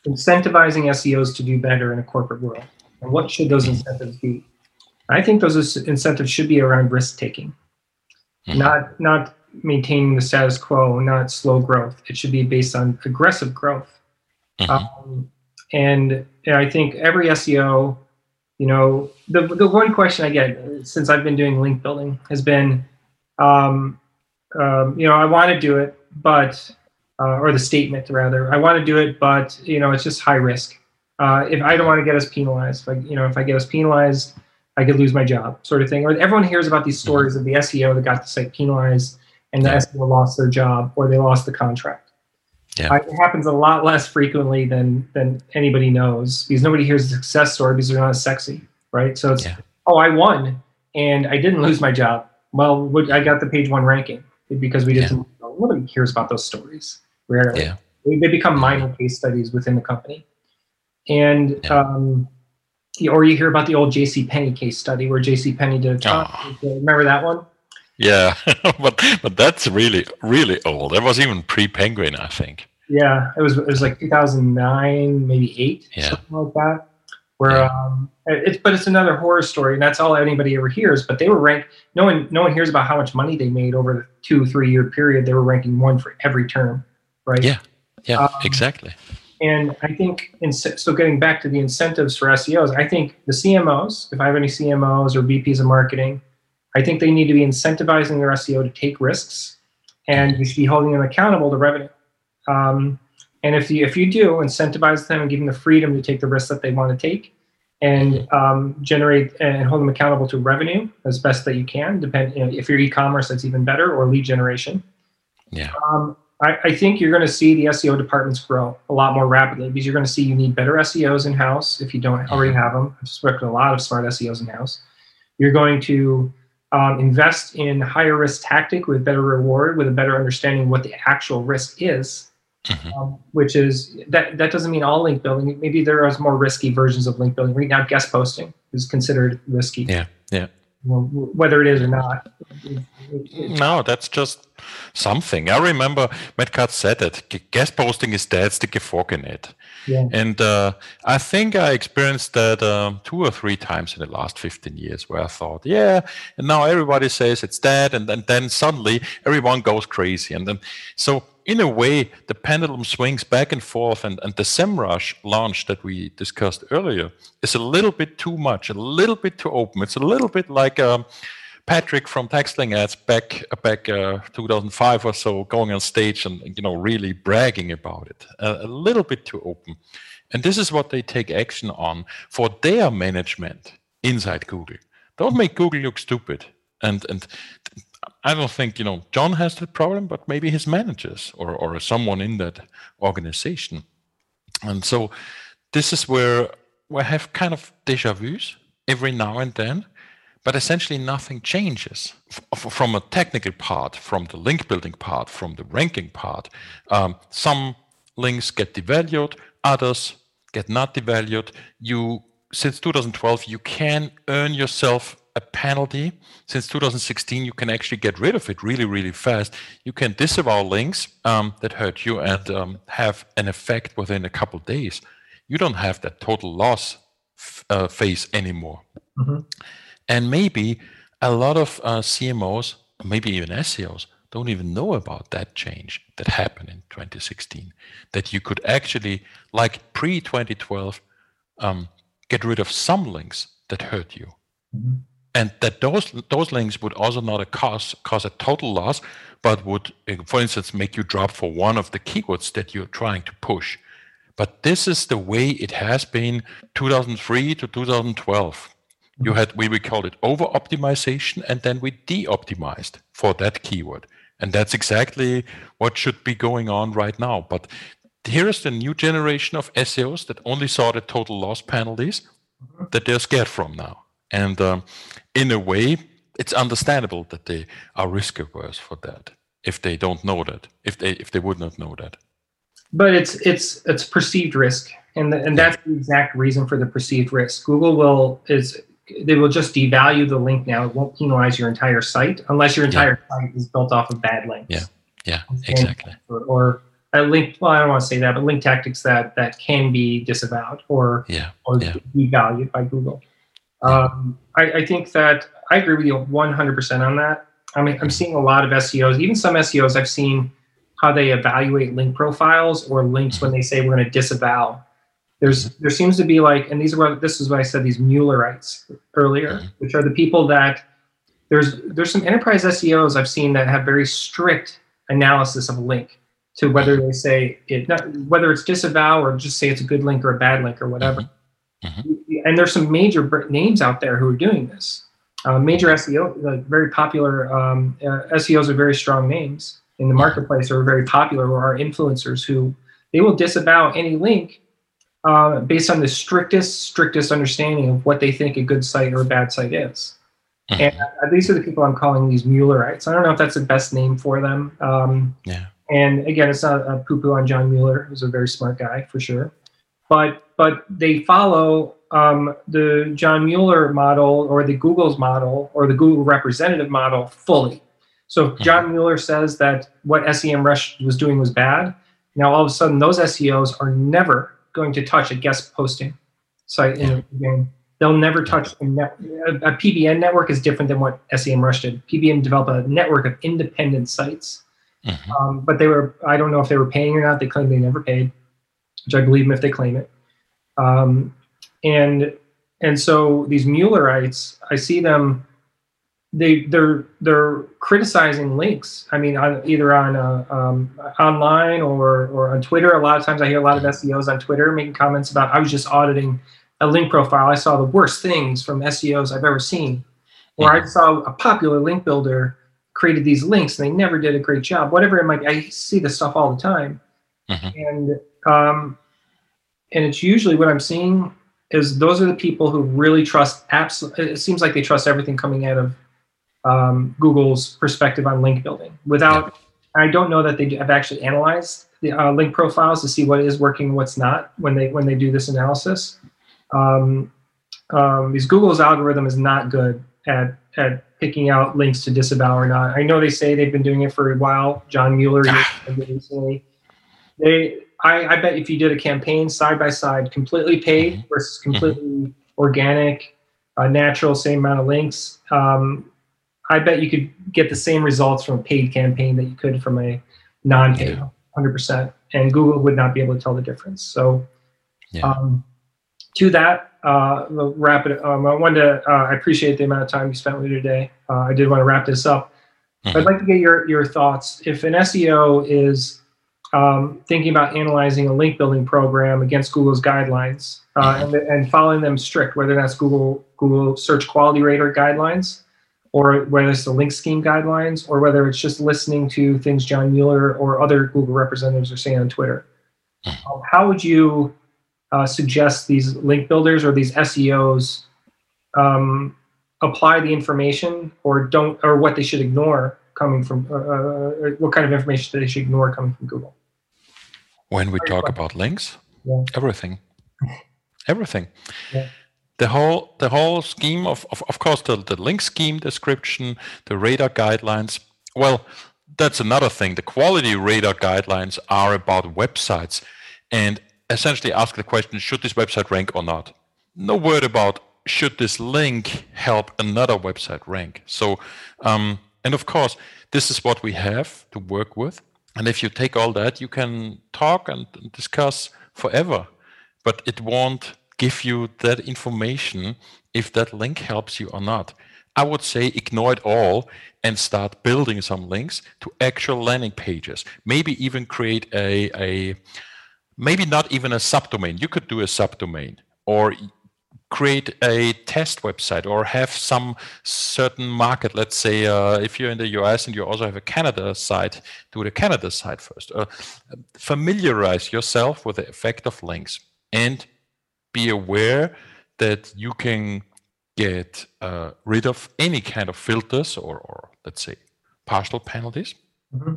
incentivizing SEOs to do better in a corporate world. And what should those incentives be? I think those incentives should be around risk taking, mm-hmm. not not maintaining the status quo, not slow growth. It should be based on aggressive growth. Mm-hmm. Um, and, and I think every SEO, you know, the, the one question I get since I've been doing link building has been, um, um, you know, I want to do it, but, uh, or the statement rather, I want to do it, but, you know, it's just high risk. Uh, if I don't want to get us penalized, like you know, if I get us penalized, I could lose my job, sort of thing. Or everyone hears about these stories of the SEO that got the site penalized and the Yeah. SEO lost their job or they lost the contract. Yeah. Uh, it happens a lot less frequently than than anybody knows because nobody hears the success story because they're not as sexy, right? So it's Yeah. oh, I won and I didn't lose my job. Well, I got the page one ranking because we did Yeah. some. Nobody hears about those stories. Rarely. Yeah. They, they become minor case studies within the company, and Yeah. um, or you hear about the old J.C. Penney case study where J.C. Penney did a talk. Oh. Remember that one? Yeah, but but that's really really old. That was even pre Penguin, I think. Yeah, it was it was like 2009, maybe eight, Yeah. something like that. Where Yeah. um, it's but it's another horror story, and that's all anybody ever hears. But they were ranked. No one no one hears about how much money they made over the two three year period. They were ranking one for every term, right? Yeah. Yeah, Um, exactly. And I think, in, so getting back to the incentives for SEOs, I think the CMOs, if I have any CMOs or VPs of marketing, I think they need to be incentivizing their SEO to take risks, and you should be holding them accountable to revenue. Um, and if you if you do incentivize them and give them the freedom to take the risks that they want to take, and um, generate and hold them accountable to revenue as best that you can, depend you know, if you're e-commerce, that's even better, or lead generation. Yeah. Um, I, I think you're going to see the SEO departments grow a lot more rapidly because you're going to see you need better SEOs in house if you don't already have them. I've spoken to a lot of smart SEOs in house. You're going to um, invest in higher risk tactic with better reward, with a better understanding of what the actual risk is. Mhm. Um, which is that that doesn't mean all link building. Maybe there are more risky versions of link building. Right now, guest posting is considered risky. Yeah, yeah. Well, whether it is or not. it- it- No, that's just something. I remember Cutts said that guest posting is dead, stick a fork in it. Yeah. And uh, I think I experienced that um, two or three times in the last 15 years where I thought, yeah, and now everybody says it's dead. And then, then suddenly everyone goes crazy. And then, so in a way, the pendulum swings back and forth. And, and the SEMrush launch that we discussed earlier is a little bit too much, a little bit too open. It's a little bit like, um, Patrick from Text Link Ads back back uh, 2005 or so, going on stage and you know really bragging about it, a little bit too open, and this is what they take action on for their management inside Google. Don't make Google look stupid, and and I don't think you know John has that problem, but maybe his managers or or someone in that organization, and so this is where we have kind of deja vu's every now and then but essentially nothing changes F- from a technical part, from the link building part, from the ranking part. Um, some links get devalued, others get not devalued. You since 2012 you can earn yourself a penalty. Since 2016 you can actually get rid of it really really fast. You can disavow links um, that hurt you and um, have an effect within a couple days. You don't have that total loss f- uh, phase anymore. Mhm. And maybe a lot of uh, CMOs, maybe even SEOs, don't even know about that change that happened in 2016. That you could actually, like pre 2012, um, get rid of some links that hurt you. Mhm. And that those those links would also not a cause cause a total loss, but would, uh, for instance, make you drop for one of the keywords that you're trying to push. But this is the way it has been 2003 to 2012 you had we we called it over optimization and then we de-optimized for that keyword. And that's exactly what should be going on right now. But here is the new generation of seos that only saw the total loss penalties that they're scared from now. And um, in a way it's understandable that they are risk averse for that if they don't know that if they if they would not know that. But it's it's it's perceived risk. And the, and that's the exact reason for the perceived risk. Google will is they will just devalue the link now. It won't penalize your entire site unless your entire site is built off of bad links. Yeah. yeah exactly. or, or a link well i don't want to say that but link tactics that that can be disavowed or yeah or Yeah. devalued by google. Um, I, I think that i agree with you 100% on that. I mean i'm seeing a lot of seos even some seos i've seen how they evaluate link profiles or links when they say we're going to disavow there's there seems to be like and these are what this is what i said these muellerites earlier Mhm. which are the people that there's there's some enterprise seos i've seen that have very strict analysis of a link to whether they say it, not, whether it's disavow or just say it's a good link or a bad link or whatever. Mm-hmm. And there's some major names out there who are doing this. Uh, major SEO, like very popular um, uh, SEOs are very strong names in the marketplace are very popular or are influencers who they will disavow any link uh, based on the strictest, strictest understanding of what they think a good site or a bad site is. Mm-hmm. And these are the people I'm calling these Muellerites. I don't know if that's the best name for them. Um, yeah. And again, it's not a poo-poo on John Mueller, who's a very smart guy for sure. But but they follow um, the John Mueller model or the Google's model or the Google representative model fully. So if mm-hmm. John Mueller says that what SEMrush was doing was bad, now all of a sudden those SEOs are never going to touch a guest posting site in game. They'll never touch a, net, a, PBN network is different than what SEMrush did. PBN developed a network of independent sites, mm-hmm. um, but they were I don't know if they were paying or not. They claim they never paid, which I believe them if they claim it. Um, and and so these Muellerites, I see them. They they're they're criticizing links. I mean, on, either on uh, um, online or or on Twitter. A lot of times, I hear a lot of SEOs on Twitter making comments about. I was just auditing a link profile. I saw the worst things from SEOs I've ever seen. Or I saw a popular link builder created these links and they never did a great job. Whatever it might be, I see this stuff all the time. Mm-hmm. And um, and it's usually what I'm seeing is those are the people who really trust absolutely it seems like they trust everything coming out of um, google's perspective on link building. Without i don't know that they have actually analyzed the uh, link profiles to see what is working and what's not when they when they do this analysis. Um, um, because google's algorithm is not good at at picking out links to disavow or not. I know they say they've been doing it for a while. John mueller recently. They I, I, bet if you did a campaign side by side, completely paid mm-hmm. versus mm-hmm. completely organic, uh, natural, same amount of links, um, I bet you could get the same results from a paid campaign that you could from a non-paid, yeah. 100%. And Google would not be able to tell the difference. So, yeah. um, to that, uh, wrap it. Um, I wanted to. Uh, I appreciate the amount of time you spent with me today. Uh, I did want to wrap this up. Mm-hmm. I'd like to get your your thoughts. If an SEO is um, thinking about analyzing a link building program against Google's guidelines uh, and, and, following them strict, whether that's Google Google Search Quality Rater guidelines, or whether it's the link scheme guidelines, or whether it's just listening to things John Mueller or other Google representatives are saying on Twitter. Um, how would you uh, suggest these link builders or these SEOs um, apply the information, or don't, or what they should ignore coming from, uh, uh what kind of information they should ignore coming from Google? when we talk about links yeah. everything everything yeah. The whole the whole scheme of of, of course the, the link scheme description the rater guidelines well that's another thing. The quality rater guidelines are about websites. And essentially ask the question should this website rank or not? No word about should this link help another website rank? So um, and of course this is what we have to work with. And if you take all that, you can talk and discuss forever, but it won't give you that information if that link helps you or not. I would say ignore it all and start building some links to actual landing pages. Maybe even create a, a maybe not even a subdomain. You could do a subdomain or create a test website or have some certain market. Let's say uh, if you're in the US and you also have a Canada site, do the Canada site first. Uh, familiarize yourself with the effect of links and be aware that you can get uh, rid of any kind of filters or, or let's say partial penalties mm-hmm.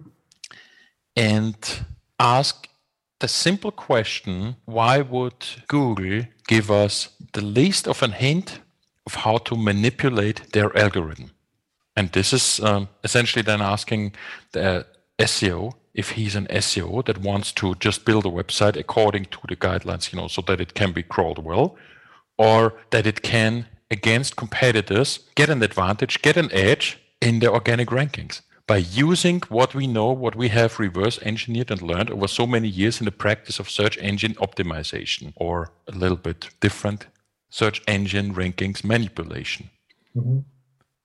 and ask the simple question why would Google give us the least of a hint of how to manipulate their algorithm? And this is um, essentially then asking the SEO if he's an SEO that wants to just build a website according to the guidelines, you know, so that it can be crawled well, or that it can, against competitors, get an advantage, get an edge in the organic rankings by using what we know, what we have reverse engineered and learned over so many years in the practice of search engine optimization, or a little bit different, search engine rankings manipulation. Mm-hmm.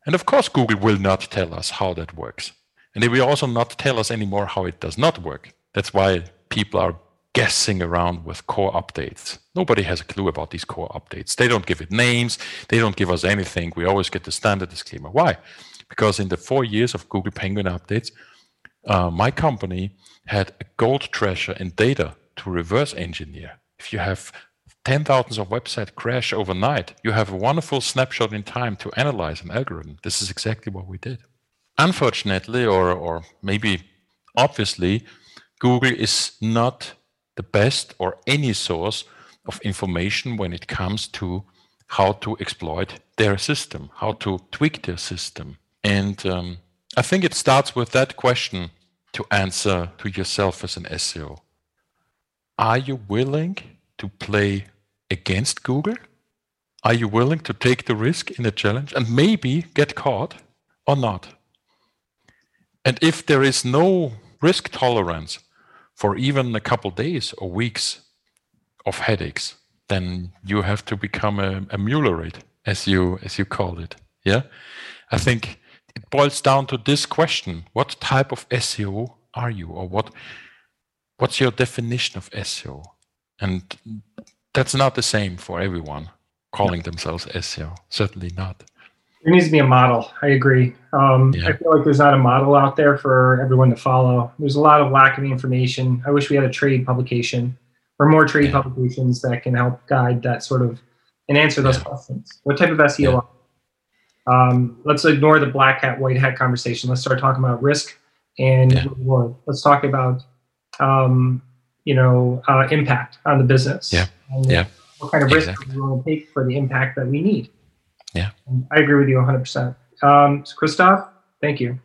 And of course, Google will not tell us how that works. And they will also not tell us anymore how it does not work. That's why people are guessing around with core updates. Nobody has a clue about these core updates. They don't give it names. They don't give us anything. We always get the standard disclaimer. Why? Because in the four years of Google Penguin updates, uh, my company had a gold treasure in data to reverse engineer. If you have 10,000 of website crash overnight, you have a wonderful snapshot in time to analyze an algorithm. This is exactly what we did. Unfortunately, or, or maybe obviously, Google is not the best or any source of information when it comes to how to exploit their system, how to tweak their system. And um, I think it starts with that question to answer to yourself as an SEO. Are you willing to play against Google? Are you willing to take the risk in the challenge and maybe get caught or not? And if there is no risk tolerance for even a couple days or weeks of headaches, then you have to become a, a Muellerite, as you as you call it. Yeah, I think it boils down to this question: What type of SEO are you, or what what's your definition of SEO? And that's not the same for everyone calling no. themselves SEO. Certainly not. There needs to be a model. I agree. Um, yeah. I feel like there's not a model out there for everyone to follow. There's a lot of lack of information. I wish we had a trade publication or more trade yeah. publications that can help guide that sort of and answer those yeah. questions. What type of SEO? Um, let's ignore the black hat, white hat conversation. Let's start talking about risk and reward. Let's talk about um, you know uh, impact on the business. Yeah. yeah. What kind of risk exactly. we want to take for the impact that we need? Yeah. I agree with you 100%. Um, so Christoph, thank you.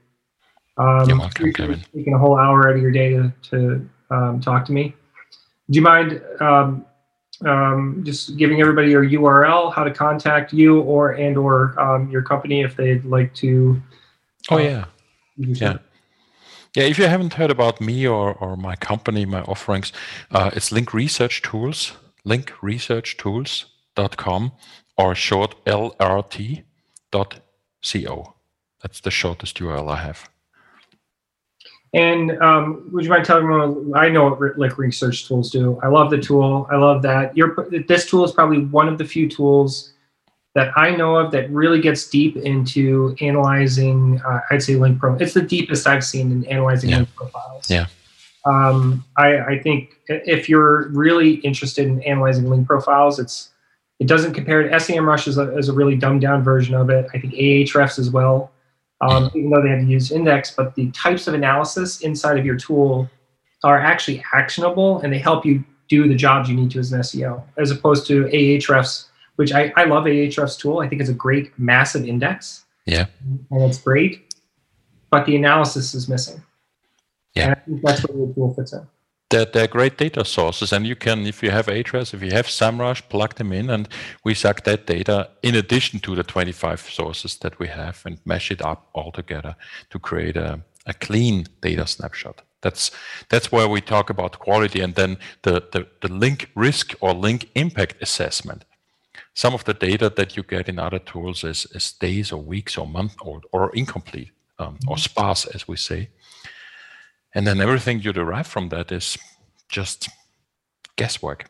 Um, You're welcome, Kevin. Taking a whole hour out of your day to, to um, talk to me. Do you mind um, um, just giving everybody your URL, how to contact you or and or um, your company if they'd like to? Oh yeah, yeah. Yeah, if you haven't heard about me or, or my company, my offerings, uh, it's Link Research Tools, linkresearchtools.com or short lrt.co. That's the shortest URL I have. And um, would you mind telling me? I know what Link Research Tools do. I love the tool. I love that. Your this tool is probably one of the few tools that I know of that really gets deep into analyzing. Uh, I'd say link pro. It's the deepest I've seen in analyzing yeah. link profiles. Yeah. Um, I, I think if you're really interested in analyzing link profiles, it's it doesn't compare to SEMrush is a, is a really dumbed down version of it. I think Ahrefs as well, um, even though they have to use index, but the types of analysis inside of your tool are actually actionable and they help you do the jobs you need to as an SEO, as opposed to Ahrefs, which I, I love Ahrefs tool. I think it's a great massive index. Yeah. And it's great, but the analysis is missing. Yeah. And I think that's where the tool fits in they're, they're great data sources. And you can if you have Ahrefs if you have SEMrush plug them in and we suck that data in addition to the 25 sources that we have and mesh it up all together to create a, a clean data snapshot. That's that's where we talk about quality and then the, the, the link risk or link impact assessment. Some of the data that you get in other tools is, is days or weeks or month or, or incomplete um, or sparse as we say and then everything you derive from that is just guesswork.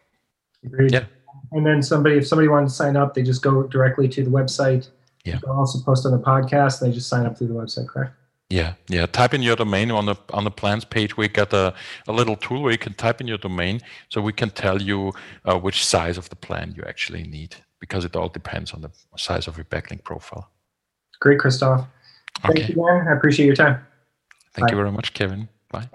Agreed. Yeah. And then somebody, if somebody wanted to sign up, they just go directly to the website. Yeah. They'll also post on the podcast. They just sign up through the website, correct? Yeah, yeah. Type in your domain on the on the plans page. We got a, a little tool where you can type in your domain, so we can tell you uh, which size of the plan you actually need, because it all depends on the size of your backlink profile. Great, Christoph. Okay. Thank you, man. I appreciate your time. Thank Bye. you very much, Kevin. Bye.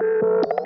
You.